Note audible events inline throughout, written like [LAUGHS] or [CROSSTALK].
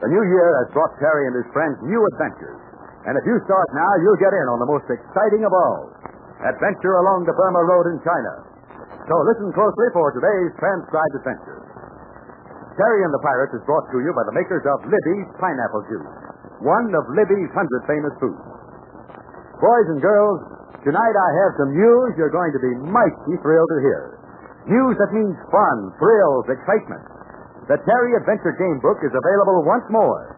The new year has brought Terry and his friends new adventures. And if you start now, you'll get in on the most exciting of all adventure along the Burma Road in China. So listen closely for today's transcribed adventure. Terry and the Pirates is brought to you by the makers of Libby's Pineapple Juice, one of Libby's hundred famous foods. Boys and girls, tonight I have some news you're going to be mighty thrilled to hear. News that means fun, thrills, excitement. The Terry Adventure Game Book is available once more.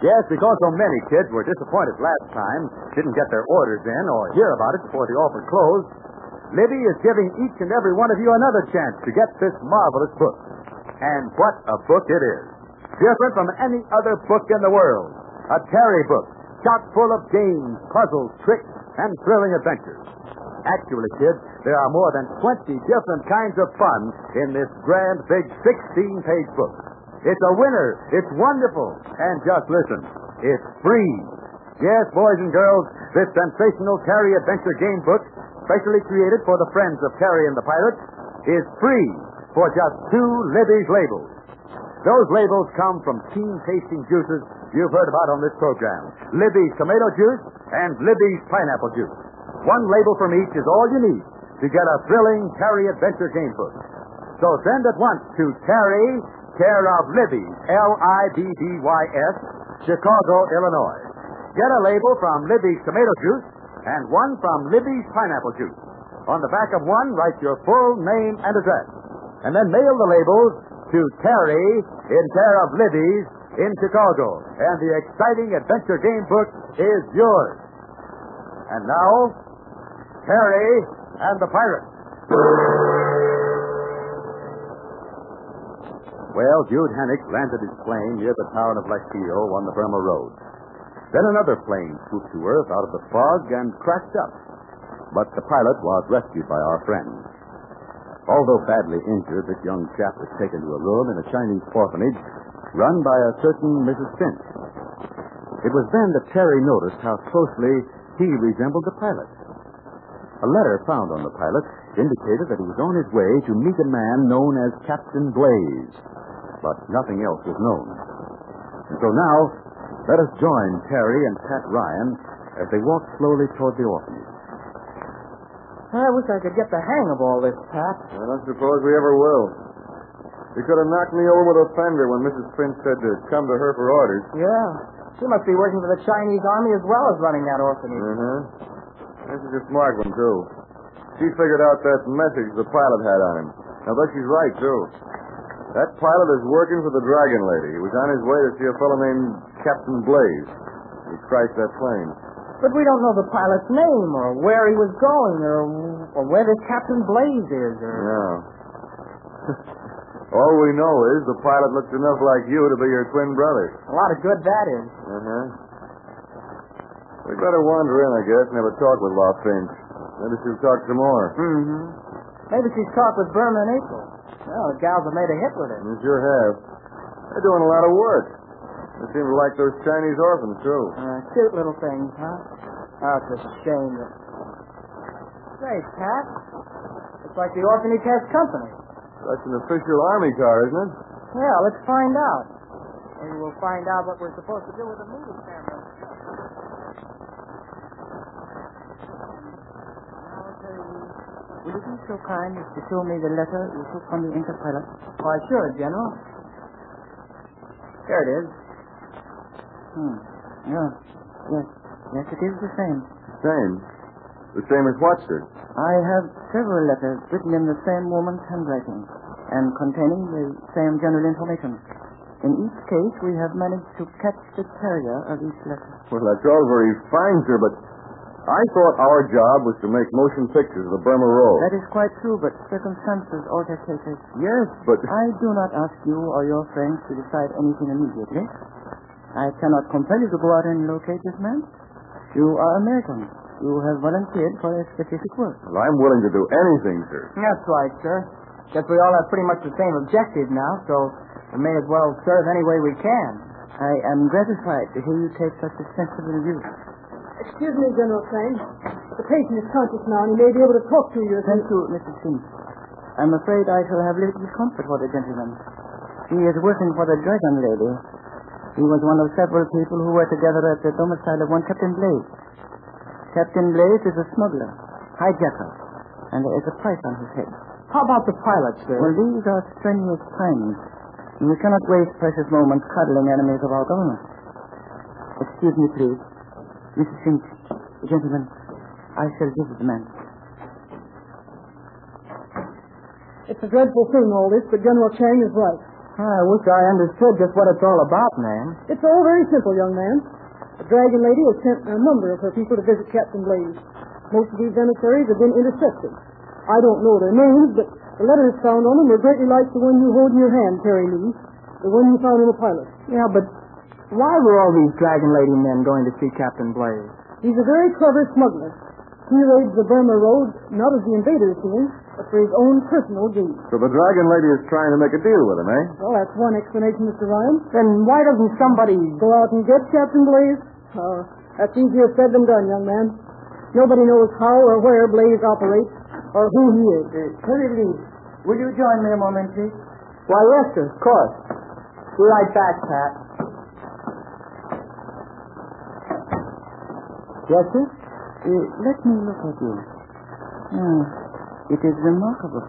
Yes, because so many kids were disappointed last time, didn't get their orders in or hear about it before the offer closed, Libby is giving each and every one of you another chance to get this marvelous book. And what a book it is. Different from any other book in the world. A Terry book, chock full of games, puzzles, tricks, and thrilling adventures. Actually, kids, there are more than 20 different kinds of fun in this grand, big 16-page book. It's a winner. It's wonderful. And just listen, it's free. Yes, boys and girls, this sensational Terry Adventure Game Book, specially created for the friends of Terry and the Pirates, is free for just two Libby's labels. Those labels come from keen-tasting juices you've heard about on this program. Libby's tomato juice and Libby's pineapple juice. One label from each is all you need to get a thrilling Terry Adventure Game Book. So send at once to Terry, care of Libby, L-I-B-B-Y-S, Chicago, Illinois. Get a label from Libby's tomato juice and one from Libby's pineapple juice. On the back of one, write your full name and address. And then mail the labels to Terry in care of Libby's in Chicago. And the exciting adventure game book is yours. And now, Terry and the Pirates. Well, Jude Hennick landed his plane near the town of Lashio on the Burma Road. Then another plane swooped to earth out of the fog and crashed up. But the pilot was rescued by our friends. Although badly injured, this young chap was taken to a room in a Chinese orphanage run by a certain Mrs. Finch. It was then that Terry noticed how closely he resembled the pilot. A letter found on the pilot indicated that he was on his way to meet a man known as Captain Blaze, but nothing else was known. And so now, let us join Terry and Pat Ryan as they walk slowly toward the orphanage. I wish I could get the hang of all this, Pat. I don't suppose we ever will. You could have knocked me over with a fender when Mrs. Finch said to come to her for orders. Yeah. She must be working for the Chinese Army as well as running that orphanage. Uh-huh. This is a smart one, too. She figured out that message the pilot had on him. I bet she's right, too. That pilot is working for the Dragon Lady. He was on his way to see a fellow named Captain Blaze. He crashed that plane. But we don't know the pilot's name or where he was going or, or where this Captain Blaze is or... Yeah. [LAUGHS] All we know is the pilot looks enough like you to be your twin brother. A lot of good that is. Uh-huh. We better wander in, I guess, and have a talk with La Finch. Maybe she'll talk some more. Mm-hmm. Maybe she's talked with Burma and April. Well, the gals have made a hit with it. You sure have. They're doing a lot of work. They seem to like those Chinese orphans, too. Uh, cute little things, huh? Oh, it's a shame that... Say, Pat, it's like the orphanage has company. That's an official army car, isn't it? Yeah, let's find out. Maybe we'll find out what we're supposed to do with the movie camera. Will you be so kind as to show me the letter you took from the pilot? Why, sure, General. There it is. Hmm. Yeah. Yes. Yes, it is the same. Same. The same as what, sir? I have several letters written in the same woman's handwriting and containing the same general information. In each case, we have managed to catch the carrier of each letter. Well, that's all very fine, sir, but I thought our job was to make motion pictures of the Burma Road. That is quite true, but circumstances alter cases. Yes, but... I do not ask you or your friends to decide anything immediately. I cannot compel you to go out and locate this man. You are Americans. You have volunteered for a specific work. Well, I'm willing to do anything, sir. That's right, sir. Guess we all have pretty much the same objective now, so we may as well serve any way we can. I am gratified to hear you take such a sensible view. Excuse me, General Crane. The patient is conscious now, and he may be able to talk to you. Thank you- you, Mrs. Finch. I'm afraid I shall have little comfort for the gentleman. He is working for the Dragon Lady. He was one of several people who were together at the domicile of one Captain Blaze. Captain Blaze is a smuggler, hijacker, and there is a price on his head. How about the pilot, sir? Well, these are strenuous times. and We cannot waste precious moments cuddling enemies of our government. Excuse me, please. Mrs. Finch, gentlemen, I shall visit the man. It's a dreadful thing, all this, but General Chang is right. I wish I understood just what it's all about, man. It's all very simple, young man. The Dragon Lady has sent a number of her people to visit Captain Blaze. Most of these emissaries have been intercepted. I don't know their names, but the letters found on them were greatly like the one you hold in your hand, Terry Lee, the one you found in the pilot. Yeah, but why were all these Dragon Lady men going to see Captain Blaze? He's a very clever smuggler. He raids the Burma Road not as the invaders do, but for his own personal gain. So the Dragon Lady is trying to make a deal with him, eh? Well, that's one explanation, Mr. Ryan. Then why doesn't somebody... Go out and get Captain Blaze? Oh, that's easier said than done, young man. Nobody knows how or where Blaze operates, or who he is. Terry Lee, will you join me a moment, please? Why, yes, sir, of course. Be right back, Pat. Yes, sir? Uh, let me look at you. Hmm. It is remarkable.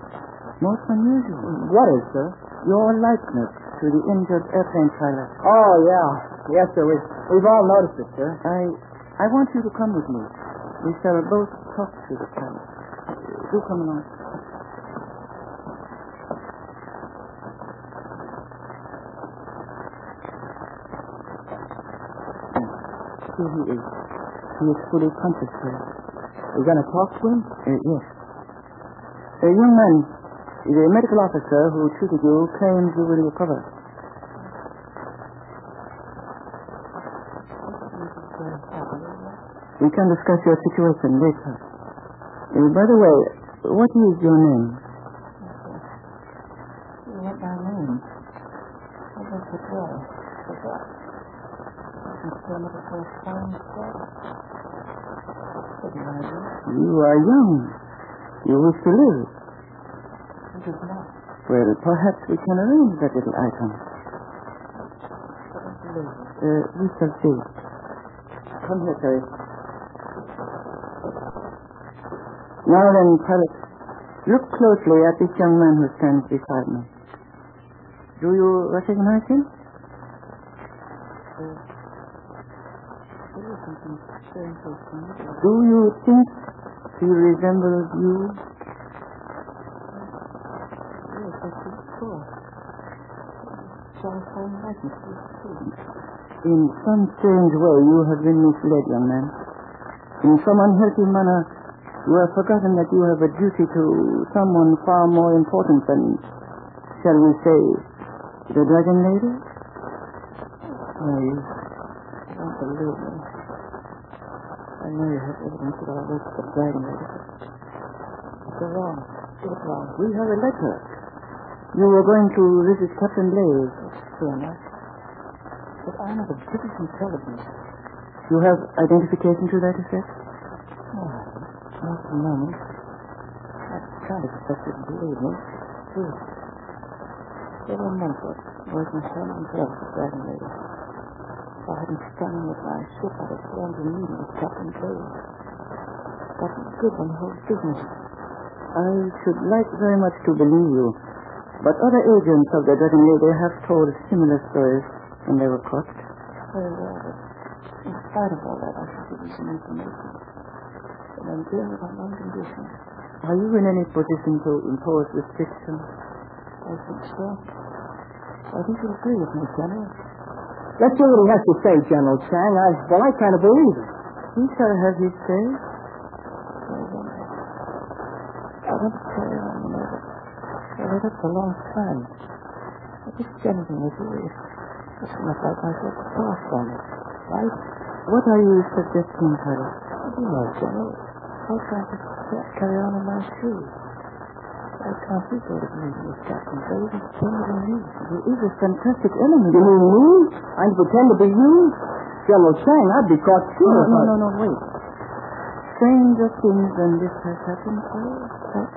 Most unusual. What is, sir? Your likeness to the injured airplane pilot. Oh, yeah. Yes, sir. We've, we've all noticed it, sir. I, I want you to come with me. We shall both talk to the pilot. Do come along. Here he is. He is fully conscious, sir. We're going to talk to him? Uh, yes. Uh, young man, the medical officer who treated you claims you will recover. We can discuss your situation later. Uh, by the way, what is your name? What my name? What it. You are young. You wish to live. Well, perhaps we can arrange that little item. Uh, we shall see. Come here, Terry. Now then, pilot, look closely at this young man who stands beside me. Do you recognize him? Do you think he resembles you? In some strange way, you have been misled, young man. In some unhealthy manner, you have forgotten that you have a duty to someone far more important than, shall we say, the Dragon Lady? Oh, you don't believe me. I know you have evidence that I work for the Dragon Lady. You're wrong. You're wrong. We have a letter. You were going to visit Captain Blaze. True enough. But I'm of the British intelligence. You have identification to that effect? No. Not at the moment. I can't expect you to believe me. Please. Several months working hand in glove with Dragon Lady. If I hadn't sprung in with my ship, I'd have formed a meeting with Captain Blaze. That was good on the whole business. I should like very much to believe you, but other agents of the Dragon Lady have told similar stories. And they were caught. Very well, but in spite of all that, I should give you some information. And I'm dealing with on one condition. Are you in any position to impose restrictions? I think so. I think you'll agree with me, General. Let's hear what he has to say, General Chang. I, well, I kind of believe it. He shall have his say. I want to carry on, you know, but I've had it for a long time. But this gentleman you is just enough like myself to pass on it, right? What are you suggesting, Harry? You know, General, I'll try to ca- carry on in my shoes. I can't be go to the meeting with Captain Blaze. He's stronger than me. He is a fantastic enemy. You mean me? I'm to pretend to be you? General Chang, I'd be caught too. No, no, no, no, wait. Stranger things than this has happened. But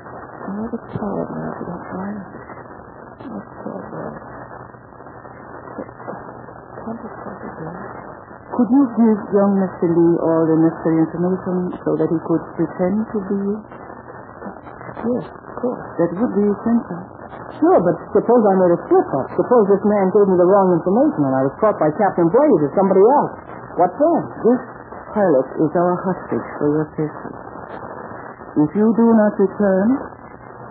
I'm rather tired now, if you don't mind. Not so uh, Can't again? Could you give young Mr. Lee all the necessary information so that he could pretend to be you? Yes, course. That would be essential. Sure, but suppose I made a slip up. Suppose this man gave me the wrong information and I was caught by Captain Blaze or somebody else. What then? This pilot is our hostage for your safety. If you do not return,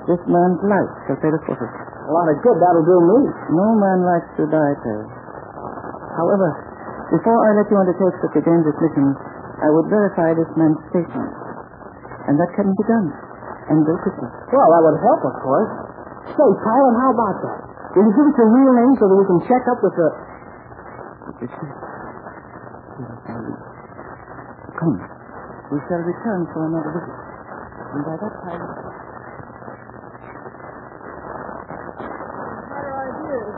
this man's life shall pay the forfeit. A lot of good that'll do me. No man likes to die, Terry. However, before I let you undertake such a dangerous mission, I would verify this man's statement. And that can be done. And. Well, that would help, of course. Say, pilot, how about that? Will you give us your real name so that we can check up with the... Come. We shall return for another visit. And by that time...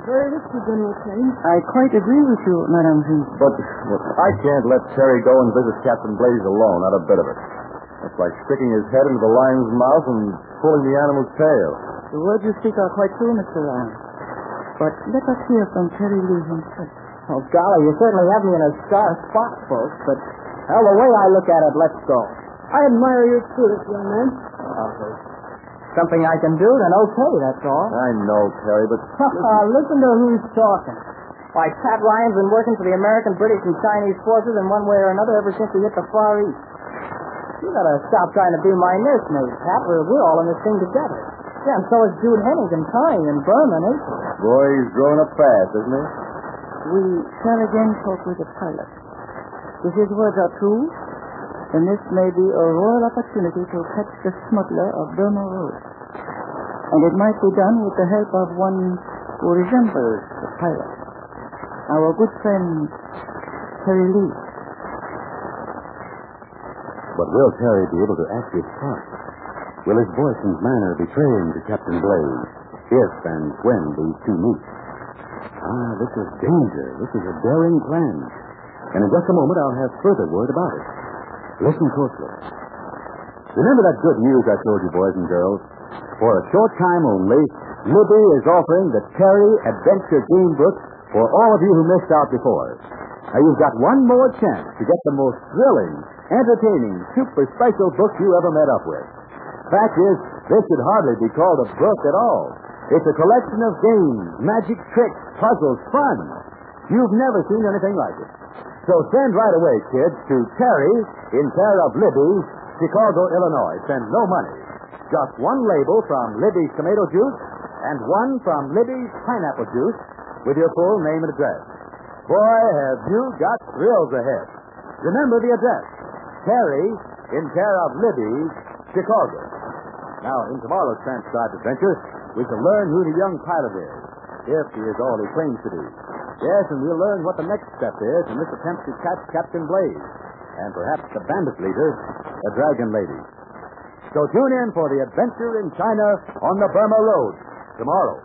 Very risky, General. I quite agree with you, Madame V. But, but I can't let Terry go and visit Captain Blaze alone, not a bit of it. It's like sticking his head into the lion's mouth and pulling the animal's tail. The words you speak are quite true, Mr. Ryan. But let us hear from Terry Lee himself. Oh, golly, you certainly have me in a star spot, folks, but, well, the way I look at it, let's go. I admire your spirit, young man. Oh, there's something I can do, then okay, that's all. I know, Terry, but [LAUGHS] uh, Listen to who's talking. Why, Pat Ryan's been working for the American, British, and Chinese forces in one way or another ever since he hit the Far East. You gotta stop trying to be my nursemaid, Pat. We're, we're all in this thing together. Yeah, and so is Jude Hennington, Connie, and Burma, ain't he? boy, he's growing up fast, isn't he? We shall again talk with the pilot. If his words are true, then this may be a royal opportunity to catch the smuggler of Burma Road. And it might be done with the help of one who resembles the pilot. Our good friend, Terry Lee. But will Terry be able to act his part? Will his voice and manner betray him to Captain Blaze if and when these two meet? Ah, this is danger. This is a daring plan. And in just a moment, I'll have further word about it. Listen closely. Remember that good news I told you, boys and girls? For a short time only, Libby is offering the Terry Adventure Game Book for all of you who missed out before. Now, you've got one more chance to get the most thrilling, entertaining, super special book you ever met up with. Fact is, this should hardly be called a book at all. It's a collection of games, magic tricks, puzzles, fun. You've never seen anything like it. So send right away, kids, to Terry in care of Libby, Chicago, Illinois. Send no money. Just one label from Libby's tomato juice and one from Libby's pineapple juice with your full name and address. Boy, have you got thrills ahead. Remember the address. Terry in care of Libby's, Chicago. Now, in tomorrow's transcribed adventure, we shall learn who the young pilot is, if he is all he claims to be. Yes, and we'll learn what the next step is in this attempt to catch Captain Blaze, and perhaps the bandit leader, the Dragon Lady. So tune in for the adventure in China on the Burma Road tomorrow.